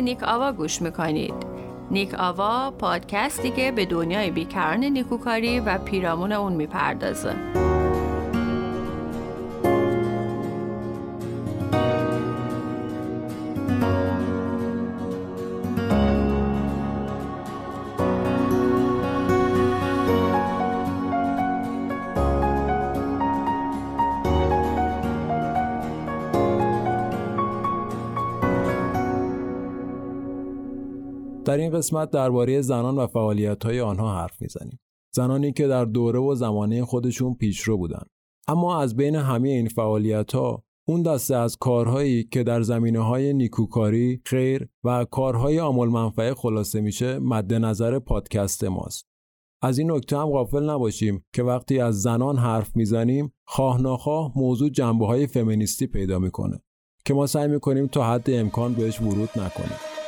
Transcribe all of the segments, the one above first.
نیک آوا گوش می‌کنید. نیک آوا پادکستی که به دنیای بیکران نیکوکاری و پیرامون اون می‌پردازه. این قسمت درباره زنان و های آنها حرف می‌زنیم. زنانی که در دوره و زمانه خودشون پیشرو بودن. اما از بین همه این فعالیت ها اون دسته از کارهایی که در زمینه های نیکوکاری، خیر و کارهای عامل منفعه خلاصه میشه مد نظر پادکست ماست. از این نکته هم غافل نباشیم که وقتی از زنان حرف می‌زنیم خواه ناخواه موضوع جنبه های فمینیستی پیدا می‌کنه که ما سعی می‌کنیم تا حد امکان بهش ورود نکنیم.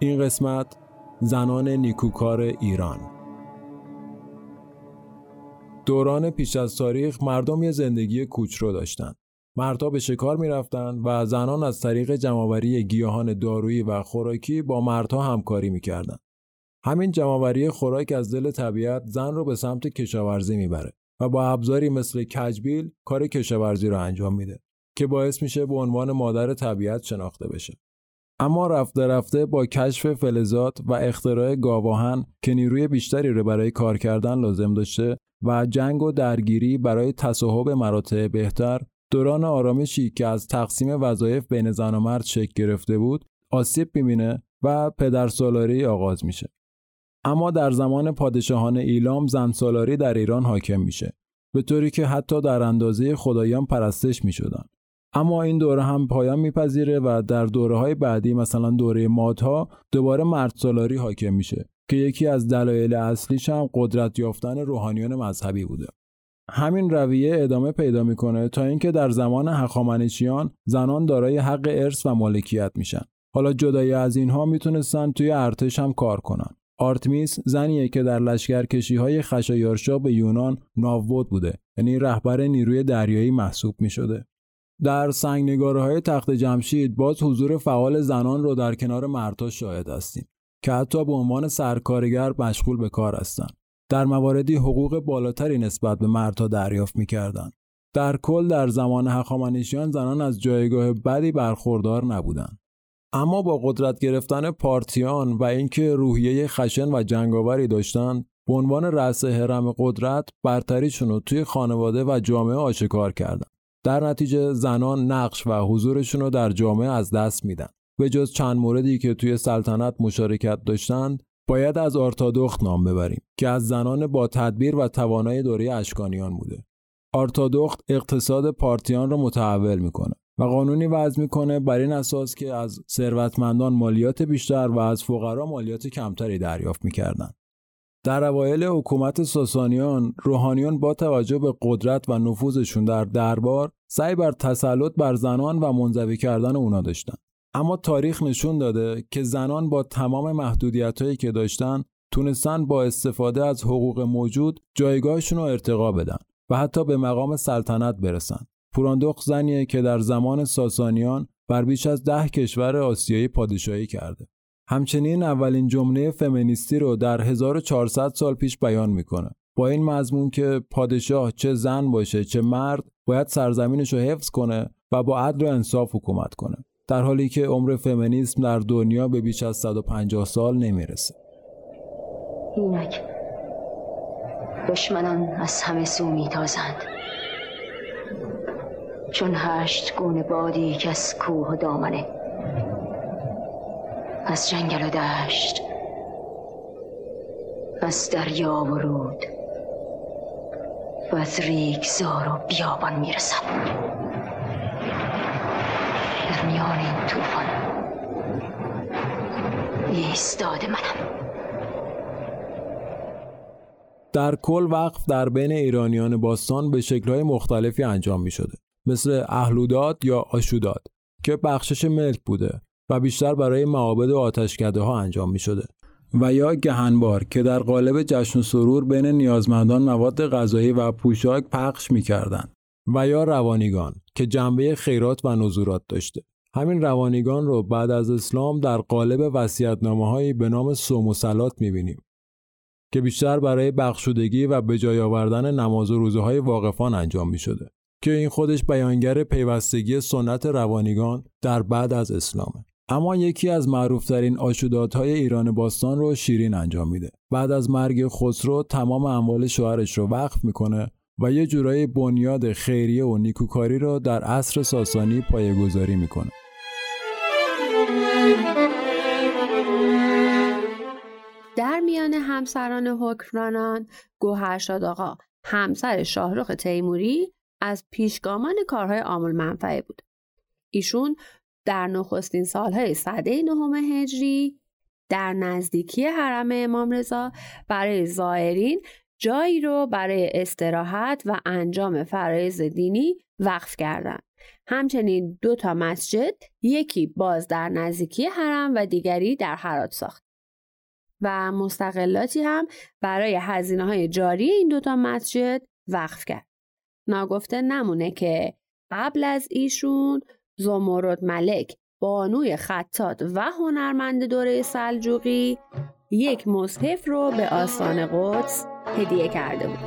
این قسمت زنان نیکوکار ایران دوران پیش از تاریخ مردم یه زندگی کوچرو داشتند. مردها به شکار می‌رفتند و زنان از طریق جمعآوری گیاهان دارویی و خوراکی با مردها همکاری می‌کردند. همین جمعآوری خوراک از دل طبیعت زن رو به سمت کشاورزی می‌بره و با ابزاری مثل کجبیل کار کشاورزی رو انجام میده که باعث میشه به عنوان مادر طبیعت شناخته بشه. اما رفته رفته با کشف فلزات و اختراع گاواهن که نیروی بیشتری رو برای کار کردن لازم داشته و جنگ و درگیری برای تصاحب مراتع بهتر دوران آرامشی که از تقسیم وظایف بین زن و مرد شکل گرفته بود آسیب می‌بینه و پدر سالاری آغاز میشه. اما در زمان پادشاهان ایلام زن سالاری در ایران حاکم میشه به طوری که حتی در اندازه خدایان پرستش می‌شدن. اما این دوره هم پایان میپذیره و در دوره های بعدی مثلا دوره مادها دوباره مرد سالاری حاکم میشه که یکی از دلایل اصلیش هم قدرت یافتن روحانیون مذهبی بوده. همین رویه ادامه پیدا می‌کنه تا اینکه در زمان هخامنشیان زنان دارای حق ارث و مالکیت میشن. حالا جدای از اینها می‌تونستن توی ارتش هم کار کنن. آرتمیس زنیه که در لشکرکشی های خشایارشا به یونان ناوود بوده یعنی رهبر نیروی دریایی محسوب می در سنگنگاره های تخت جمشید باز حضور فعال زنان رو در کنار مردها شاهد هستیم که حتی به عنوان سرکارگر مشغول به کار هستند. در مواردی حقوق بالاتری نسبت به مردها دریافت می‌کردند. در کل در زمان هخامنشیان زنان از جایگاه بدی برخوردار نبودند. اما با قدرت گرفتن پارتیان و اینکه روحیه خشن و جنگاوری داشتند به عنوان رأس حرم قدرت برتریشون رو توی خانواده و جامعه آشکار کردند. در نتیجه زنان نقش و حضورشون رو در جامعه از دست میدن. به جز چند موردی که توی سلطنت مشارکت داشتند باید از آرتادوخت نام ببریم که از زنان با تدبیر و توانای دوره اشکانیان بوده. آرتادوخت اقتصاد پارتیان را متحول می‌کنه و قانونی وضع می‌کنه بر این اساس که از ثروتمندان مالیات بیشتر و از فقرا مالیات کمتری دریافت می‌کردند. در اوایل حکومت ساسانیان روحانیان با توجه به قدرت و نفوذشون در دربار سعی بر تسلط بر زنان و منزوی کردن اونا داشتن اما تاریخ نشون داده که زنان با تمام محدودیت که داشتن تونستن با استفاده از حقوق موجود جایگاهشون رو ارتقا بدن و حتی به مقام سلطنت برسن. پوراندخ زنیه که در زمان ساسانیان بر بیش از ده کشور آسیایی پادشاهی کرده. همچنین اولین جمله فمینیستی رو در 1400 سال پیش بیان می‌کنه. با این مضمون که پادشاه چه زن باشه چه مرد باید سرزمینش رو حفظ کنه و با عدل و انصاف حکومت کنه. در حالی که عمر فمینیسم در دنیا به بیش از 150 سال نمی‌رسه. اینک دشمنان از همه سو میتازند چون هشت گونه بادی که از کوه دامنه از جنگل و دشت از دریا و رود و از ریگزار و بیابان می‌رسم. در میان این توفان ایستاد منم. در کل وقف در بین ایرانیان باستان به شکلهای مختلفی انجام می شده مثل اهلوداد یا آشوداد که بخشش ملک بوده. و بیشتر برای معابد و آتشکده ها انجام می شده و یا گهنبار که در قالب جشن و سرور بین نیازمندان مواد غذایی و پوشاک پخش می کردن. و یا روانیگان که جنبه خیرات و نزورات داشته همین روانیگان رو بعد از اسلام در قالب وصیت‌نامه‌هایی به نام سوم و سلات می‌بینیم که بیشتر برای بخشودگی و به جای آوردن نماز و روزه های واقفان انجام می شده که این خودش بیانگر پیوستگی سنت روانیگان در بعد از اسلامه. اما یکی از معروفترین آشودات های ایران باستان رو شیرین انجام میده. بعد از مرگ خسرو تمام اموال شوهرش رو وقف می‌کنه و یه جورایی بنیاد خیریه و نیکوکاری رو در عصر ساسانی پایگذاری می‌کنه. در میان همسران حکمرانان گوهرشاد آقا همسر شاهرخ تیموری از پیشگامان کارهای عامل منفعه بود. ایشون در نخستین سالهای صده نهم هجری در نزدیکی حرم امام رضا برای زائرین جایی رو برای استراحت و انجام فرایز دینی وقف کردند. همچنین دو تا مسجد یکی باز در نزدیکی حرم و دیگری در حرات ساخت. و مستقلاتی هم برای هزینه های جاری این دوتا مسجد وقف کرد. ناگفته نمونه که قبل از ایشون زمرد ملک بانوی خطات و هنرمند دوره سلجوقی یک مصحف رو به آستان قدس هدیه کرده بود.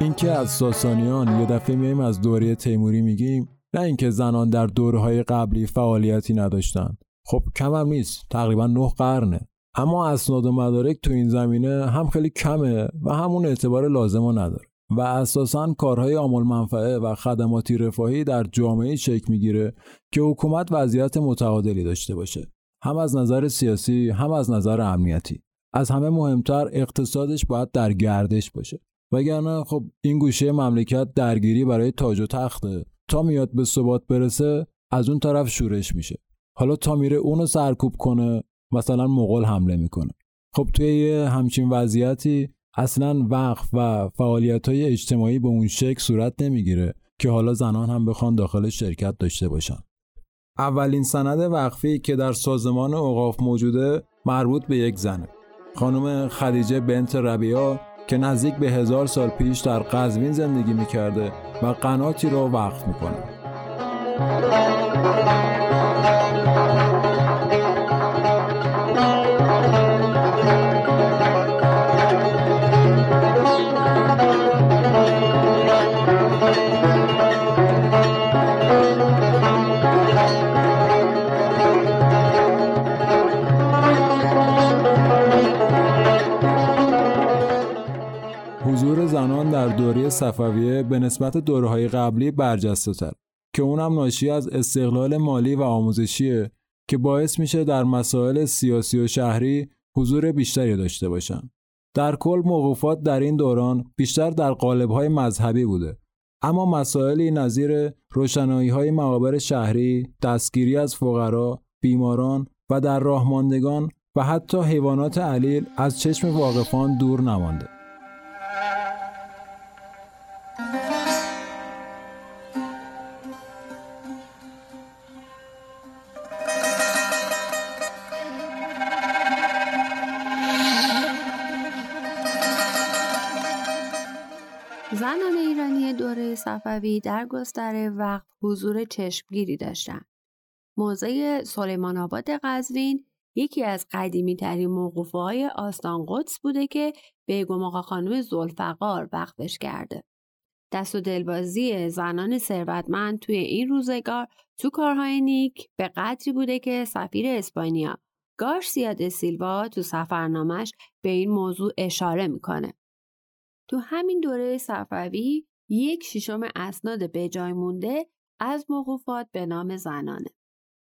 اینکه از ساسانیان یه دفعه میایم از دوره تیموری میگیم نه اینکه زنان در دورهای قبلی فعالیتی نداشتند. خب کم هم نیست. تقریبا نه قرنه. اما اسناد و مدارک تو این زمینه هم خیلی کمه و همون اعتبار لازم رو نداره و اساسا کارهای عامل منفعه و خدماتی رفاهی در جامعه شکل می‌گیره که حکومت وضعیت متعادلی داشته باشه. هم از نظر سیاسی هم از نظر امنیتی. از همه مهمتر اقتصادش باید در گردش باشه. وگرنه خب این گوشه مملکت درگیری برای تاج و تخته. تا میاد به ثبات برسه از اون طرف شورش میشه. حالا تا میره اونو سرکوب کنه مثلا مغول حمله می‌کنه. خب توی همچین وضعیتی اصلا وقف و فعالیت های اجتماعی به اون شکل صورت نمی‌گیره که حالا زنان هم بخوان داخل شرکت داشته باشن. اولین سند وقفی که در سازمان اوقاف موجوده مربوط به یک زنه. خانم خدیجه بنت ربیا که نزدیک به هزار سال پیش در قزوین زندگی می‌کرده و قناتی را وقف می‌کنه. دوره صفویه به نسبت دورهای قبلی برجسته تر که اونم ناشی از استقلال مالی و آموزشیه که باعث میشه در مسائل سیاسی و شهری حضور بیشتری داشته باشن. در کل موقوفات در این دوران بیشتر در قالب‌های مذهبی بوده اما مسائلی نظیر روشنایی های مقابر شهری، دستگیری از فقرا، بیماران و در راهماندگان و حتی حیوانات علیل از چشم واقفان دور نمانده. زنان ایرانی دوره صفوی در گستره وقت حضور چشمگیری داشتند. موزه سلیمان آباد قزوین یکی از قدیمی ترین موقوفه های آستان قدس بوده که بیگم آقا خانم زلفقار وقفش کرده. دست و دلبازی زنان ثروتمند توی این روزگار تو کارهای نیک به قدری بوده که سفیر اسپانیا گارسیا د سیلوا تو سفرنامش به این موضوع اشاره می‌کنه. تو همین دوره صفوی یک ششم اسناد به جای مونده از موقوفات به نام زنانه.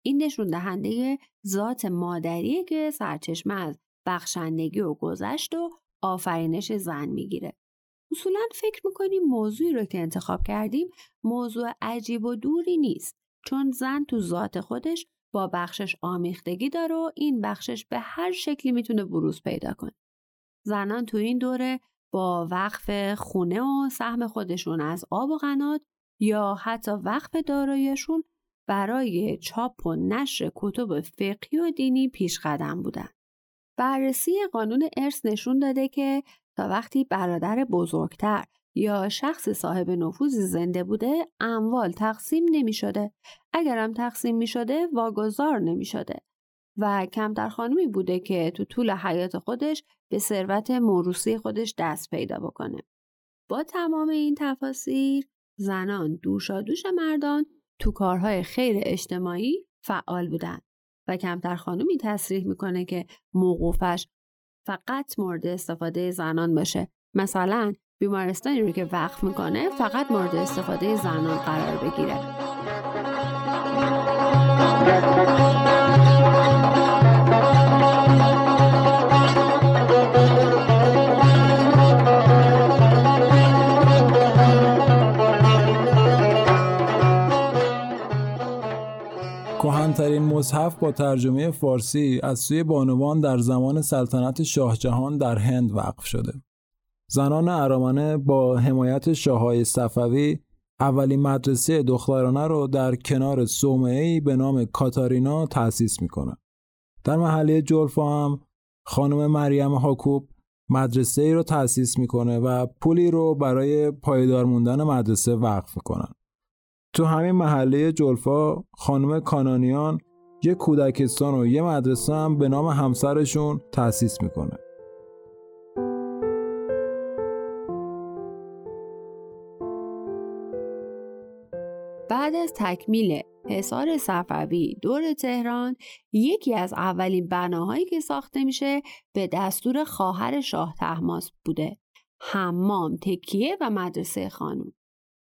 این نشون دهنده ذات مادریه که سرچشمه از بخشندگی و گذشت و آفرینش زن می‌گیره. اصولا فکر می‌کنیم موضوعی رو که انتخاب کردیم موضوع عجیب و دوری نیست چون زن تو ذات خودش با بخشش آمیختگی داره و این بخشش به هر شکلی می‌تونه بروز پیدا کنه. زنان تو این دوره با وقف خونه و سهم خودشون از آب و قنات یا حتی وقف دارایشون برای چاپ و نشر کتب فقهی و دینی پیش قدم بودن. بررسی قانون ارث نشون داده که تا وقتی برادر بزرگتر یا شخص صاحب نفوذ زنده بوده اموال تقسیم نمی شده. اگرم تقسیم می شده واگذار نمی شده. و کمتر خانمی بوده که تو طول حیات خودش به ثروت موروسی خودش دست پیدا بکنه. با تمام این تفاسیر زنان دوشا دوش مردان تو کارهای خیر اجتماعی فعال بودن و کمتر خانومی تصریح می‌کنه که موقوفش فقط مورد استفاده زنان باشه. مثلا بیمارستانی رو که وقف می‌کنه فقط مورد استفاده زنان قرار بگیره. مصحف با ترجمه فارسی از سوی بانوان در زمان سلطنت شاه جهان در هند وقف شده. زنان ارامنه با حمایت شاههای صفوی اولین مدرسه دخترانه رو در کنار صومعه به نام کاتارینا تأسیس می‌کنه. در محله جلفا هم خانم مریم هاکوب مدرسه ای رو تأسیس می‌کنه و پولی رو برای پایدار موندن مدرسه وقف می‌کنن. تو همین محله جلفا خانم کانانیان یه کودکستان و یه مدرسه هم به نام همسرشون تأسیس می‌کنه. بعد از تکمیل حصار صفوی دور تهران یکی از اولین بناهایی که ساخته میشه به دستور خواهر شاه تحماس بوده حمام تکیه و مدرسه خانوم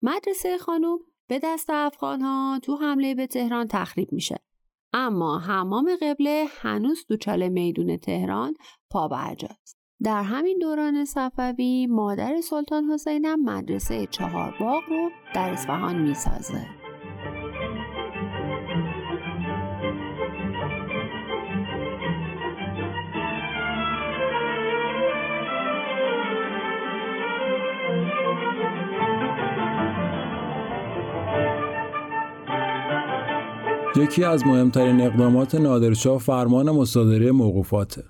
مدرسه خانوم به دست افغان ها تو حمله به تهران تخریب میشه اما حمام قبله هنوز تو چاله میدون تهران پا برجاست در همین دوران صفوی مادر سلطان حسینم مدرسه چهار باغ رو در اصفهان می‌سازه. یکی از مهمترین اقدامات نادرشاه فرمان مصادره موقوفاته.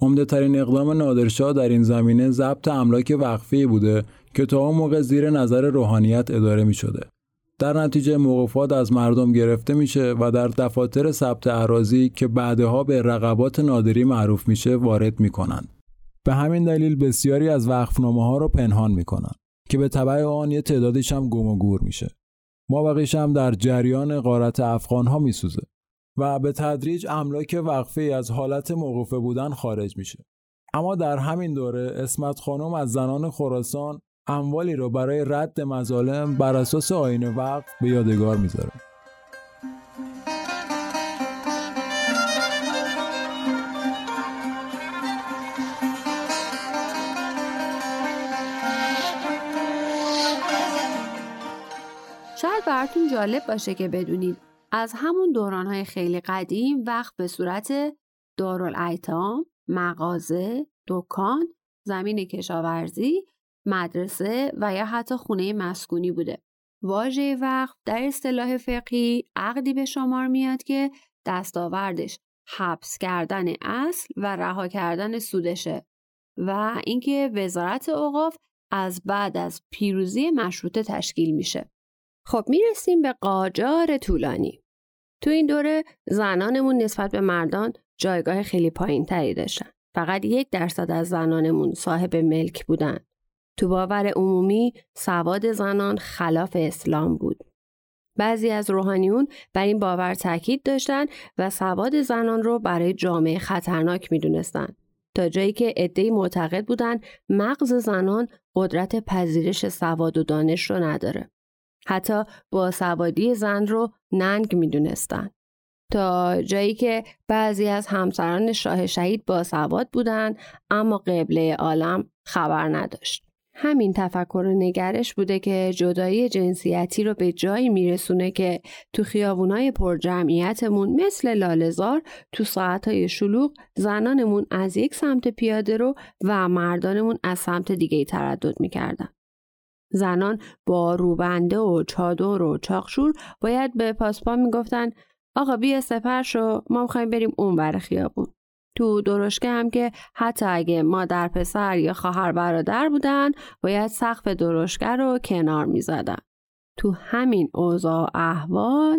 عمده ترین اقدام نادرشاه در این زمینه ضبط املاک وقفی بوده که تا اون موقع زیر نظر روحانیت اداره می شده. در نتیجه موقوفات از مردم گرفته میشه و در دفاتر ثبت اراضی که بعدها به رقبات نادری معروف میشه وارد می‌کنند. به همین دلیل بسیاری از وقفنامه ها رو پنهان می‌کنن که به تبع آن یه تعدادش هم گم و گور میشه. ما بقیش هم در جریان غارت افغان ها میسوزه و به تدریج املاک وقفه از حالت موقوفه بودن خارج میشه. اما در همین دوره اسمت خانم از زنان خراسان اموالی رو برای رد مظالم بر اساس آین وقف به یادگار می‌ذاره. جالب باشه که بدونید از همون دورانهای خیلی قدیم وقت به صورت دارالایتام، مغازه، دکان، زمین کشاورزی، مدرسه و یا حتی خونه مسکونی بوده. واژه وقف در اصطلاح فقهی عقدی به شمار میاد که دستاوردش حبس کردن اصل و رها کردن سودشه و اینکه وزارت اوقاف از بعد از پیروزی مشروطه تشکیل میشه. خب می‌رسیم به قاجار طولانی. تو این دوره زنانمون نسبت به مردان جایگاه خیلی پایین تری داشتن. فقط یک درصد از زنانمون صاحب ملک بودن. تو باور عمومی سواد زنان خلاف اسلام بود. بعضی از روحانیون بر این باور تاکید داشتند و سواد زنان رو برای جامعه خطرناک می‌دونستند. تا جایی که عدهای معتقد بودند مغز زنان قدرت پذیرش سواد و دانش رو نداره. حتی با سوادی زن رو ننگ می‌دونستن. تا جایی که بعضی از همسران شاه شهید با سواد بودن اما قبله عالم خبر نداشت. همین تفکر و نگرش بوده که جدایی جنسیتی رو به جایی میرسونه که تو خیابونای پرجمعیتمون مثل لالزار تو ساعتهای شلوغ زنانمون از یک سمت پیاده رو و مردانمون از سمت دیگه تردد می‌کردن. زنان با روبنده و چادر و چاخشور باید به پاسپا می‌گفتن آقا بیا سپر شو ما می‌خوایم بریم اون بر خیابون تو درشکه هم که حتی اگه مادر پسر یا خواهر برادر بودن باید سقف درشکه رو کنار می زدن. تو همین اوضاع احوال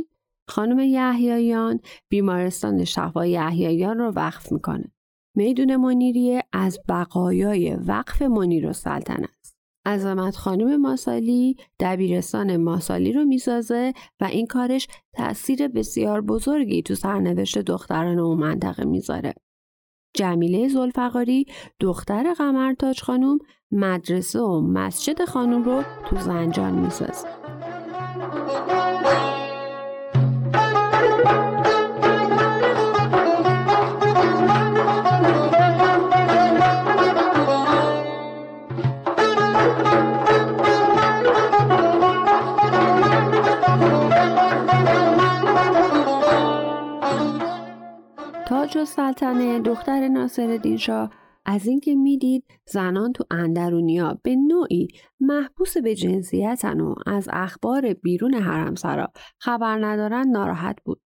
خانم یحیایان بیمارستان شفا یحیایان رو وقف می‌کنه. میدون منیریه از بقایای وقف منیر و سلطن است. عظمت خانم ماسالی دبیرستان ماسالی رو می‌سازه و این کارش تاثیر بسیار بزرگی تو سرنوشت دختران اون منطقه می‌ذاره. جمیله زلفقاری دختر قمرتاج خانم مدرسه و مسجد خانم رو تو زنجان می‌سازه. تاج و سلطنه دختر ناصر شاه. از اینکه می‌دید زنان تو اندرونیا به نوعی محبوس به جنسیتن و از اخبار بیرون حرمسرا خبر ندارن ناراحت بود.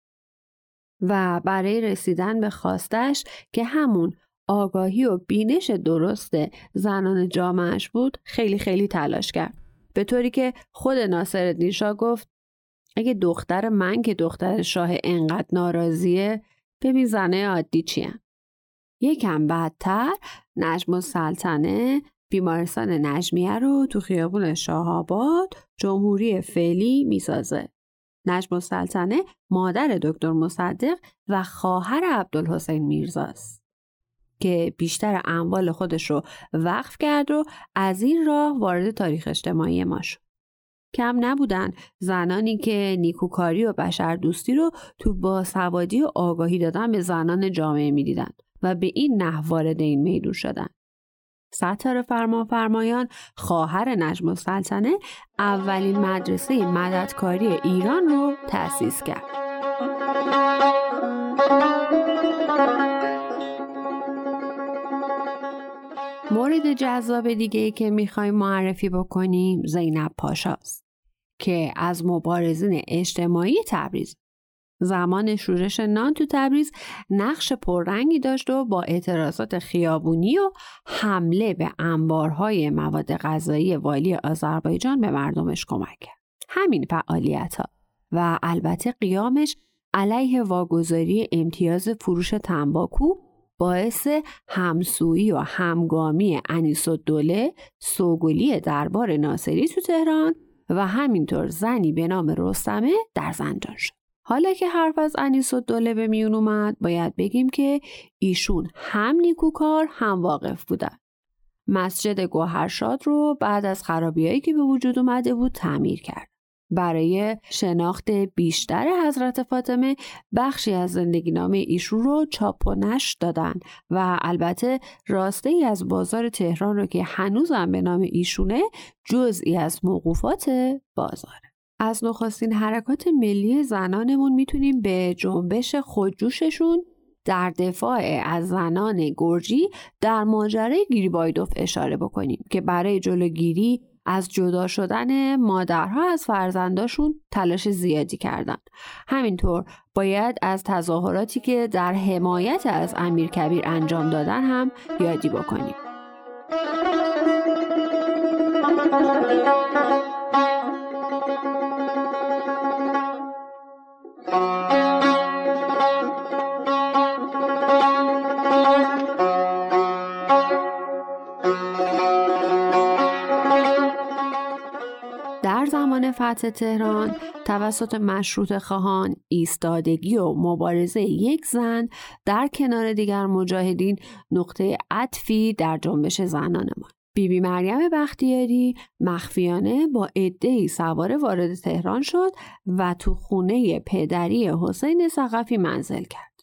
و برای رسیدن به خواستش که همون آگاهی و بینش درست زنان جامعش بود خیلی خیلی تلاش کرد. به طوری که خود ناصر شاه گفت اگه دختر من که دختر شاه انقدر ناراضیه ببین زنه عادی چیه یکم بعدتر نجم السلطنه بیمارستان نجمیه رو تو خیابون شاهآباد جمهوری فعلی می‌سازه. نجم السلطنه مادر دکتر مصدق و خواهر عبدالحسین میرزاست که بیشتر اموال خودش رو وقف کرد و از این راه وارد تاریخ اجتماعی ما شد. کم نبودن زنانی که نیکوکاری و بشر دوستی رو تو باسوادی و آگاهی دادن به زنان جامعه می‌دیدند و به این نحو وارد این میدون شدند. ستار فرما فرمایان خواهر نجم السلطنه اولین مدرسه مددکاری ایران رو تأسیس کرد. مورد جذاب دیگه ای که می‌خوایم معرفی بکنیم زینب پاشاست که از مبارزین اجتماعی تبریز زمان شورش نان تو تبریز نقش پررنگی داشت و با اعتراضات خیابونی و حمله به انبارهای مواد غذایی والی آذربایجان به مردمش کمک. همین فعالیت ها و البته قیامش علیه واگذاری امتیاز فروش تنباکو باعث همسویی و همگامی انیس و دوله سوگلی دربار ناصری تو تهران و همینطور زنی به نام رستمه در زنجان شد. حالا که حرف از انیس و دوله به میون اومد باید بگیم که ایشون هم نیکوکار هم واقف بودن. مسجد گوهرشاد رو بعد از خرابیایی که به وجود اومده بود تعمیر کرد. برای شناخت بیشتر حضرت فاطمه بخشی از زندگی نامه ایشون رو چاپ و نشر دادن و البته راسته ای از بازار تهران رو که هنوزم به نام ایشونه جزئی از موقوفات بازاره. از نخستین حرکات ملی زنانمون می‌تونیم به جنبش خودجوششون در دفاع از زنان گرجی در ماجرای گریبایدوف اشاره بکنیم که برای جلوگیری از جدا شدن مادرها از فرزنداشون تلاش زیادی کردند. همینطور باید از تظاهراتی که در حمایت از امیر کبیر انجام دادن هم یادی بکنیم. تهران توسط مشروط خواهان ایستادگی و مبارزه یک زن در کنار دیگر مجاهدین نقطه عطفی در جنبش زنان ما بیبی بی مریم بختیاری مخفیانه با عدهای سواره وارد تهران شد و تو خونه پدری حسین سقفی منزل کرد.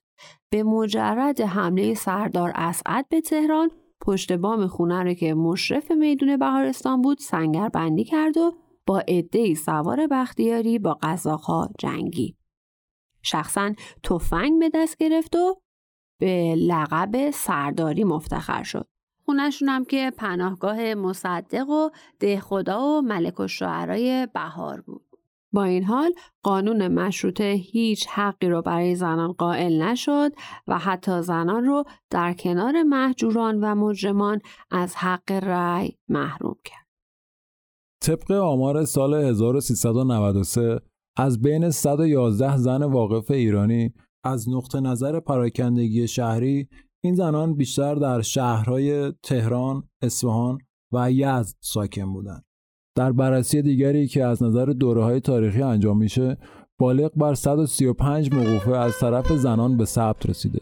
به مجرد حمله سردار اسعد به تهران پشت بام خونه رو که مشرف میدون بهارستان بود سنگر بندی کرد و عدهای سوار بختیاری با قزاقها جنگی. شخصا تفنگ به دست گرفت و به لقب سرداری مفتخر شد. خونشون هم که پناهگاه مصدق و دهخدا و ملک و شعرهای بهار بود. با این حال قانون مشروطه هیچ حقی رو برای زنان قائل نشد و حتی زنان رو در کنار محجوران و مجرمان از حق رأی محروم کرد. طبق آمار سال 1393 از بین 111 زن واقف ایرانی از نقطه نظر پراکندگی شهری این زنان بیشتر در شهرهای تهران، اصفهان و یزد ساکن بودند. در بررسی دیگری که از نظر دوره های تاریخی انجام میشه بالغ بر 135 موقوفه از طرف زنان به ثبت رسیده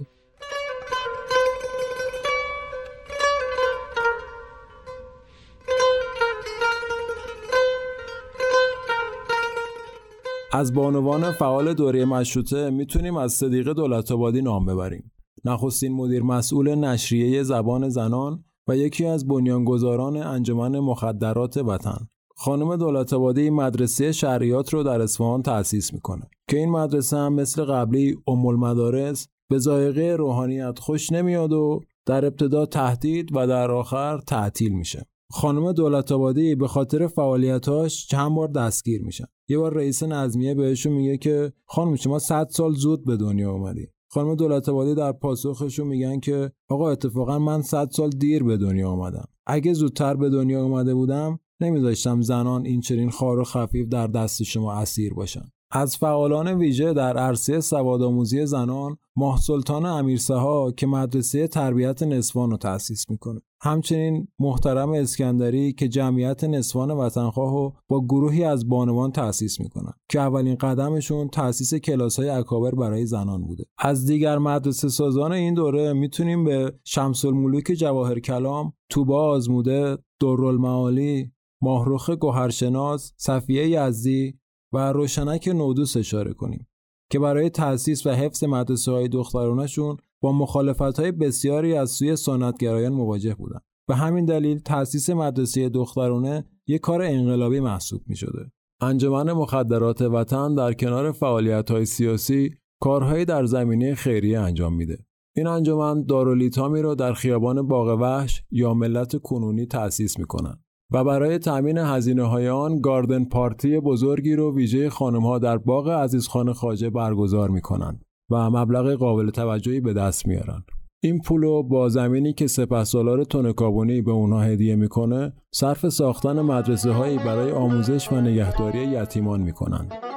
از بانوان فعال دوره مشروطه می‌تونیم از صدیق دولت آبادی نام ببریم. نخستین مدیر مسئول نشریه زبان زنان و یکی از بنیانگذاران انجمن مخدرات وطن. خانم دولت آبادی مدرسه شریعت رو در اصفهان تأسیس می‌کنه که این مدرسه هم مثل قبلی ام المدارس به ذائقه روحانیت خوش نمیاد و در ابتدا تهدید و در آخر تعطیل میشه. خانم دولت آبادی به خاطر فعالیتاش چند بار دستگیر میشن. یه بار رئیس نظمیه بهشون میگه که خانم شما 100 سال زود به دنیا اومدی. خانم دولت آبادی در پاسخشون میگن که آقا اتفاقا من 100 سال دیر به دنیا اومدم. اگه زودتر به دنیا اومده بودم نمیذاشتم زنان این چنین خار و خفیف در دست شما اسیر باشن. از فعالان ویژه در عرصه سوادآموزی زنان ماه سلطان امیرسها که مدرسه تربیت نسوان رو تأسیس می‌کنه. همچنین محترم اسکندری که جمعیت نسوان وطنخواه رو با گروهی از بانوان تأسیس می‌کنن که اولین قدمشون تأسیس کلاس های اکابر برای زنان بوده. از دیگر مدرسه سازان این دوره می‌تونیم به شمس الملوک جواهر کلام توبا آزموده دورالمعالی ماهروخ گوهرشناس صفیه یزدی و روشنک نودوس اشاره کنیم که برای تأسیس و حفظ مدرسه های دخترانشون با مخالفت های بسیاری از سوی سنتگرایان مواجه بودند. به همین دلیل تأسیس مدرسه دخترانه یک کار انقلابی محسوب می شده. انجمن مخدرات وطن در کنار فعالیت های سیاسی کارهایی در زمینه خیریه انجام میده. این انجمن دارولیتامی را در خیابان باغ وحش یا ملت کنونی تأسیس می‌کنند. و برای تأمین هزینه های آن گاردن پارتی بزرگی رو ویژه خانم ها در باغ عزیزخان خاجه برگزار می کنند و مبلغ قابل توجهی به دست میارن. این پولو با زمینی که سپهسالار تونکابونی به اونها هدیه می‌کنه صرف ساختن مدرسه هایی برای آموزش و نگهداری یتیمان می‌کنند.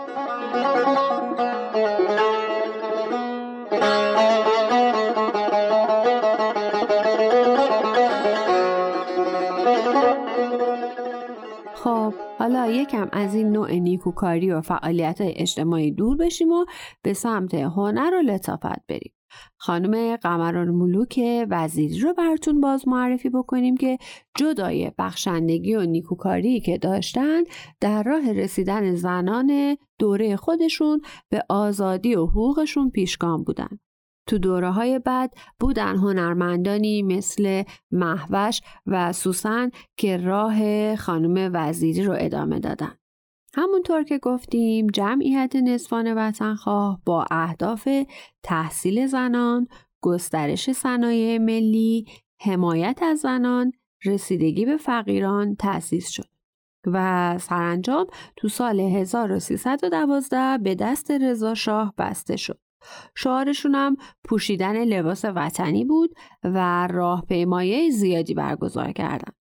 حالا یکم از این نوع نیکوکاری و فعالیت های اجتماعی دور بشیم و به سمت هنر و لطافت بریم. خانم قمران ملوک وزیری رو براتون باز معرفی بکنیم که جدای بخشندگی و نیکوکاری که داشتن در راه رسیدن زنان دوره خودشون به آزادی و حقوقشون پیشگام بودن. تو دوره های بعد بودن هنرمندانی مثل محوش و سوسن که راه خانم وزیری رو ادامه دادن. همونطور که گفتیم جمعیت نصفان وطنخواه با اهداف تحصیل زنان، گسترش صنایع ملی، حمایت از زنان، رسیدگی به فقیران تأسیس شد. و سرانجام تو سال 1312 به دست رضا شاه بسته شد. شعارشون هم پوشیدن لباس وطنی بود و راهپیمایی زیادی برگزار کردن.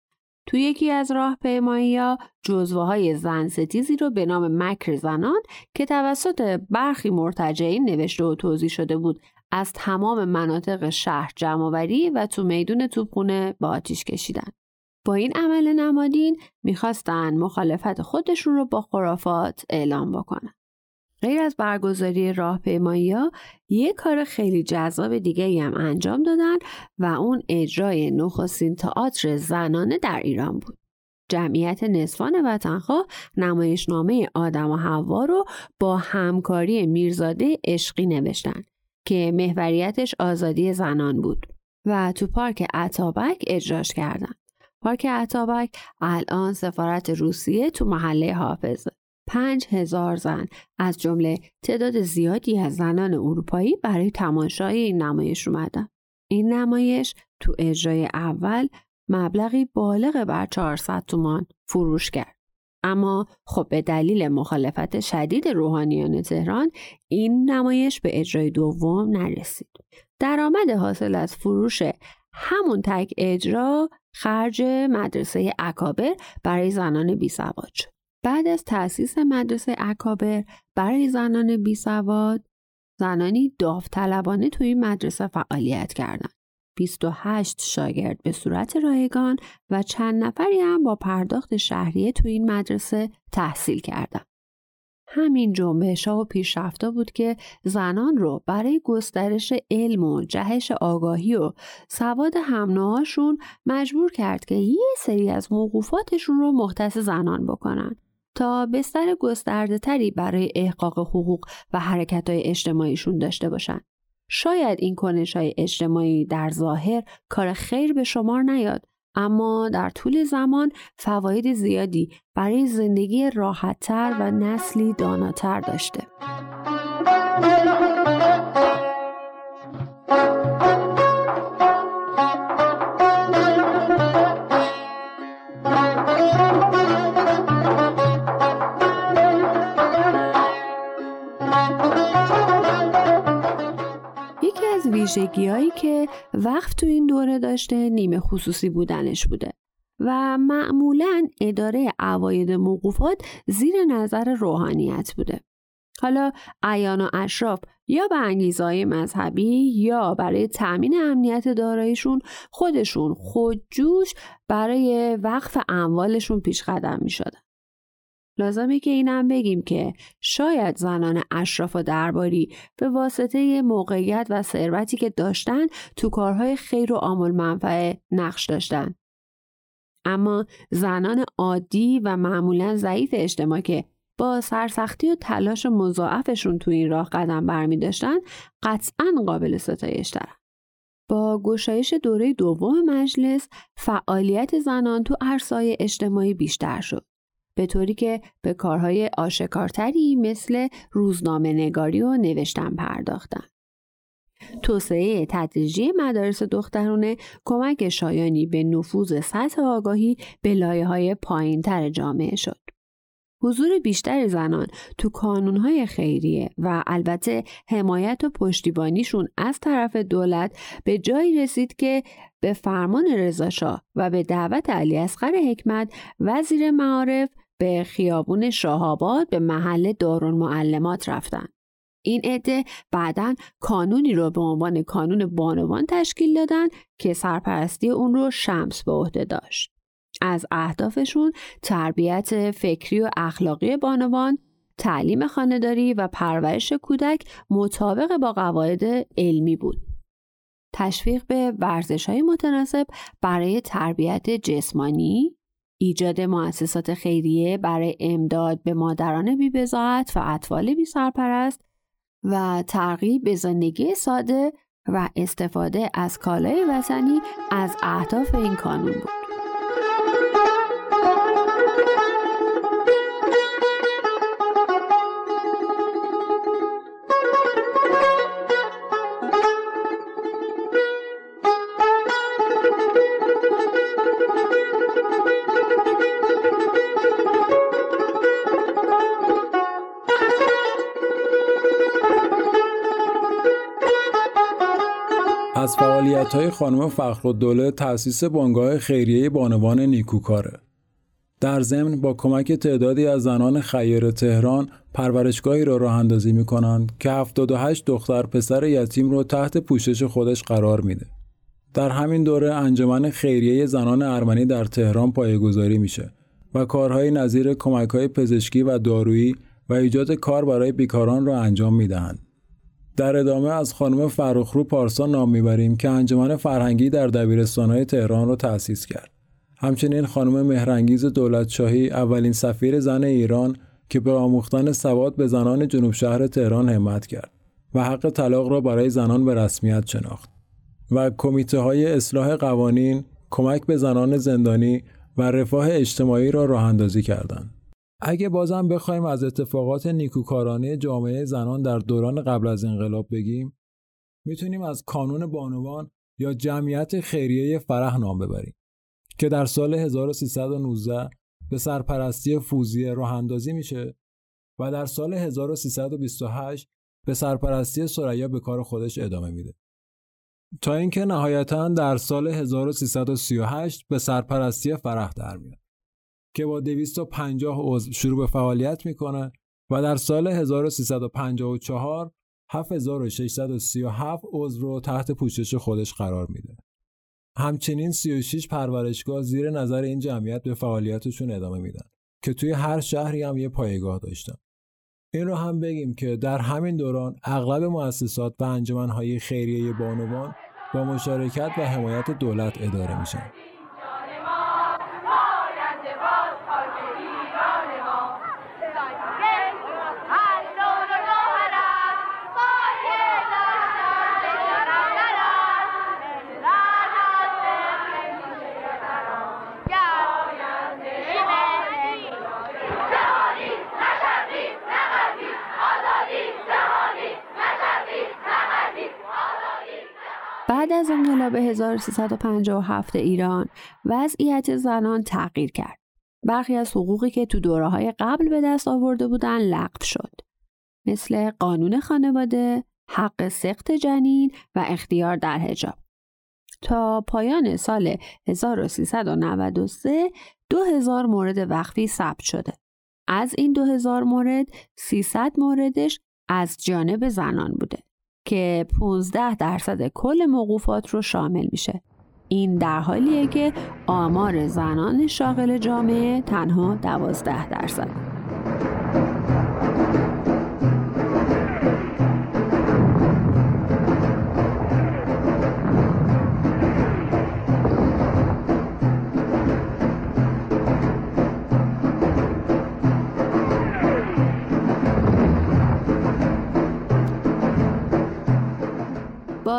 تو یکی از راهپیمایی ها جزوه های زن ستیزی رو به نام مکر زنان که توسط برخی مرتجعین نوشته و توضیح شده بود از تمام مناطق شهر جمعوری و تو میدون توپخونه به آتیش کشیدن. با این عمل نمادین می‌خواستن مخالفت خودشون رو با خرافات اعلام بکنن. غیر از برگزاری راهپیمایی ها یه کار خیلی جذاب دیگه هم انجام دادن و اون اجرای نخستین تئاتر زنانه در ایران بود. جمعیت نصفان وطنخواه نمایشنامه آدم و حوا رو با همکاری میرزاده عشقی نوشتن که محوریتش آزادی زنان بود و تو پارک عطابک اجراش کردن. پارک عطابک الان سفارت روسیه تو محله حافظه. پنج هزار زن از جمله تعداد زیادی از زنان اروپایی برای تماشای این نمایش اومدن. این نمایش تو اجرای اول مبلغی بالغ بر 400 تومان فروش کرد. اما خب به دلیل مخالفت شدید روحانیان تهران این نمایش به اجرای دوم نرسید. درآمد حاصل از فروش همون تک اجرا خرج مدرسه اکابر برای زنان بی سواد شد. بعد از تأسیس مدرسه اکابر برای زنان بی سواد زنانی داوطلبانه توی این مدرسه فعالیت کردند. 28 شاگرد به صورت رایگان و چند نفری هم با پرداخت شهریه تو این مدرسه تحصیل کردند. همین جنبش ها و پیشرفتا بود که زنان رو برای گسترش علم و جهش آگاهی و سواد همناهاشون مجبور کرد که یه سری از موقوفاتشون رو مختص زنان بکنن تا بستر گسترده تری برای احقاق حقوق و حرکت های اجتماعیشون داشته باشن. شاید این کنش های اجتماعی در ظاهر کار خیر به شمار نیاد اما در طول زمان فواید زیادی برای زندگی راحتتر و نسلی داناتر داشته. ویژگیهایی که وقف تو این دوره داشته نیمه خصوصی بودنش بوده و معمولا اداره عواید موقوفات زیر نظر روحانیت بوده. حالا ایان و اشراف یا به انگیزهای مذهبی یا برای تأمین امنیت داراییشون خودشون خودجوش برای وقف اموالشون پیش قدم می شدن. لازمه که اینم بگیم که شاید زنان اشراف و درباری به واسطه موقعیت و ثروتی که داشتن تو کارهای خیر و عامل منفعه نقش داشتن. اما زنان عادی و معمولا ضعیف اجتماع که با سرسختی و تلاش مضاعفشون تو این راه قدم برمی داشتن قطعا قابل ستایش دارن. با گشایش دوره دوم مجلس فعالیت زنان تو عرصای اجتماعی بیشتر شد. به طوری که به کارهای آشکارتری مثل روزنامه نگاری و نوشتن پرداختن. توسعه تدریجی مدارس دخترانه کمک شایانی به نفوذ سطح آگاهی به لایه های پایین تر جامعه شد. حضور بیشتر زنان تو کانونهای خیریه و البته حمایت و پشتیبانیشون از طرف دولت به جایی رسید که به فرمان رضاشاه و به دعوت علی اصغر حکمت وزیر معارف به خیابون شاهآباد به محل معلمات رفتن. این عده بعدا کانونی رو به عنوان کانون بانوان تشکیل دادن که سرپرستی اون رو شمس به عهده داشت. از اهدافشون تربیت فکری و اخلاقی بانوان، تعلیم خانداری و پرورش کودک مطابق با قواعد علمی بود. تشویق به ورزش های متناسب برای تربیت جسمانی، ایجاد مؤسسات خیریه برای امداد به مادران بیبزاعت و اطفال بی سرپرست و ترغیب به زندگی ساده و استفاده از کالای وطنی از اهداف این کانون بود. از فعالیت های خانم فخرالدوله تأسیس بانگاه خیریه بانوان نیکوکاره. در ضمن با کمک تعدادی از زنان خیر تهران پرورشگاهی را راه اندازی می کنند که 78 دختر پسر یتیم رو تحت پوشش خودش قرار میده. در همین دوره انجمن خیریه زنان ارمنی در تهران پایگذاری میشه و کارهای نظیر کمک های پزشکی و دارویی و ایجاد کار برای بیکاران را انجام می‌دهند. در ادامه از خانم فرخرو پارسا نام می‌بریم که انجمن فرهنگی در دبیرستانهای تهران را تأسیس کرد. همچنین خانم مهرنگیز دولتشاهی اولین سفیر زن ایران که به آموختن سواد به زنان جنوب شهر تهران همت کرد و حق طلاق را برای زنان به رسمیت شناخت و کمیته های اصلاح قوانین کمک به زنان زندانی و رفاه اجتماعی را راه اندازی کردند. اگه بازم بخوایم از اتفاقات نیکوکارانه جامعه زنان در دوران قبل از انقلاب بگیم می‌تونیم از کانون بانوان یا جمعیت خیریه فرح نام ببریم که در سال 1319 به سرپرستی فوزیه راه اندازی میشه و در سال 1328 به سرپرستی سریا به کار خودش ادامه میده. تا اینکه نهایتا در سال 1338 به سرپرستی فرح در میاد که با 250 عضو شروع به فعالیت می‌کنه و در سال 1354 7637 عضو رو تحت پوشش خودش قرار میده. همچنین 36 پرورشگاه زیر نظر این جمعیت به فعالیتشون ادامه میدن که توی هر شهری هم یه پایگاه داشتن. این رو هم بگیم که در همین دوران اغلب مؤسسات و انجمنهای خیریه بانوان با مشارکت و حمایت دولت اداره میشن. بعد از انقلاب 1357 ایران وضعیت زنان تغییر کرد. برخی از حقوقی که تو دوره های قبل به دست آورده بودن لغو شد. مثل قانون خانواده، حق سخت جنین و اختیار در حجاب. تا پایان سال 1393 2000 مورد وقفی ثبت شده. از این 2000 مورد 300 موردش از جانب زنان بوده. که 15 درصد کل موقوفات رو شامل میشه. این در حالیه که آمار زنان شاغل جامعه تنها 12 درصد.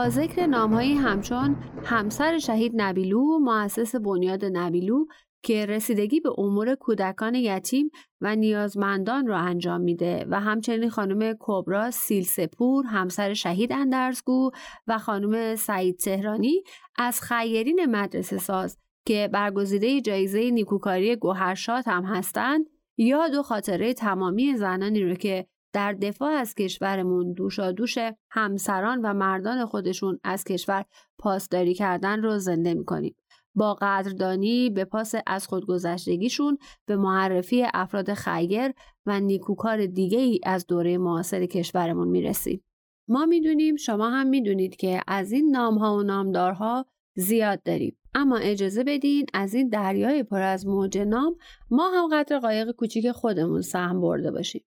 ذکر نامهایی همچون همسر شهید نبیلو مؤسس بنیاد نبیلو که رسیدگی به امور کودکان یتیم و نیازمندان را انجام میده و همچنین خانم کبرا سیلسپور همسر شهید اندرزگو و خانم سعید تهرانی از خیرین مدرسه ساز که برگزیده جایزه نیکوکاری گوهرشاد هم هستند یا دو خاطره تمامی زنانی رو که در دفاع از کشورمون دوشا دوش همسران و مردان خودشون از کشور پاسداری کردن رو زنده می‌کنیم. با قدردانی به پاس از خودگذشتگیشون به معرفی افراد خیر و نیکوکار دیگه ای از دوره معاصر کشورمون می‌رسیم. ما می‌دونیم شما هم می‌دونید که از این نامها و نامدارها زیاد داریم. اما اجازه بدین از این دریای پر از موج نام ما هم قدر قایق کوچیک خودمون سهم برده باشیم.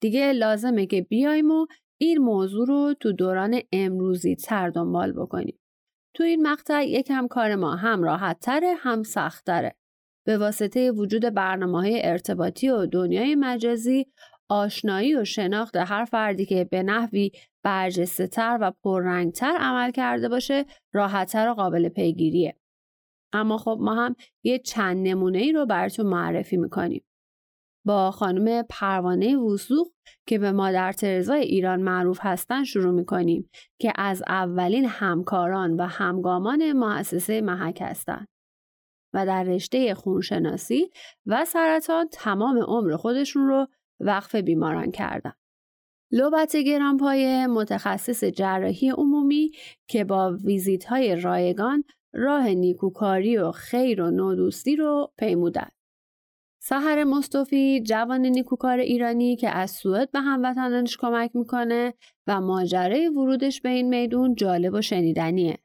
دیگه لازمه که بیایم و این موضوع رو تو دوران امروزی تر دنبال بکنیم. تو این مقطع یکم کار ما هم راحت تره هم سخت تره. به واسطه وجود برنامه های ارتباطی و دنیای مجازی آشنایی و شناخت هر فردی که به نحوی برجسته تر و پررنگتر عمل کرده باشه راحتتر و قابل پیگیریه. اما خب ما هم یه چند نمونه ای رو براتون معرفی می‌کنیم. با خانم پروانه وسوق که به مادر ترزای ایران معروف هستن شروع می‌کنیم که از اولین همکاران و همگامان مؤسسه محک هستند و در رشته خونشناسی و سرطان تمام عمر خودشون رو وقف بیماران کردن. لوبت گرانپایه متخصص جراحی عمومی که با ویزیت های رایگان راه نیکوکاری و خیر و نودوستی رو پیمودن. سحر مصطفی جوان نیکوکار ایرانی که از سوئد به هموطنانش کمک می‌کنه و ماجرای ورودش به این میدون جالب و شنیدنیه.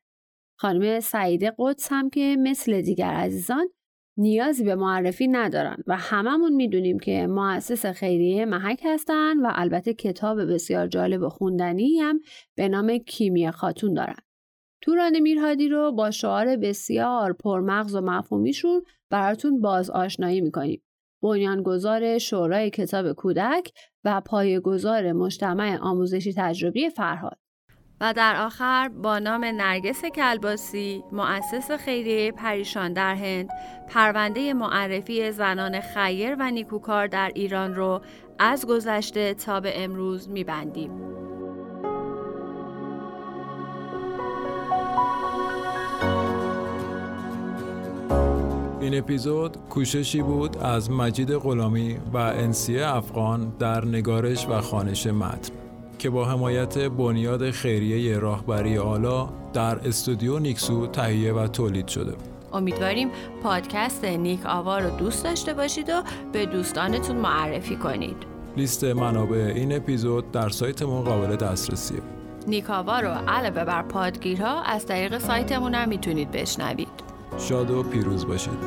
خانم سعیده قدس هم که مثل دیگر عزیزان نیازی به معرفی ندارن و هممون می‌دونیم که مؤسس خیریه محک هستن و البته کتاب بسیار جالب و خوندنی هم به نام کیمیا خاتون دارن. توران میرهادی رو با شعار بسیار پرمغز و مفهومیشون براتون باز آشنایی می‌کنیم. بنیانگذار شورای کتاب کودک و پایه‌گذار مجتمع آموزشی تجربی فرهاد. و در آخر با نام نرگس کلباسی مؤسس خیریه پریشان در هند پرونده معرفی زنان خیر و نیکوکار در ایران رو از گذشته تا به امروز میبندیم. این اپیزود کوششی بود از مجید غلامی و انسیه افغان در نگارش و خانش متن که با حمایت بنیاد خیریه راهبری آلا در استودیو نیکسو تهیه و تولید شده. امیدواریم پادکست نیک آوا رو دوست داشته باشید و به دوستانتون معرفی کنید. لیست منابع این اپیزود در سایتمون قابل دسترسیه. نیکاوا رو علاوه بر پادگیرها از طریق سایتمون هم می‌تونید بشنوید. شاد و پیروز باشید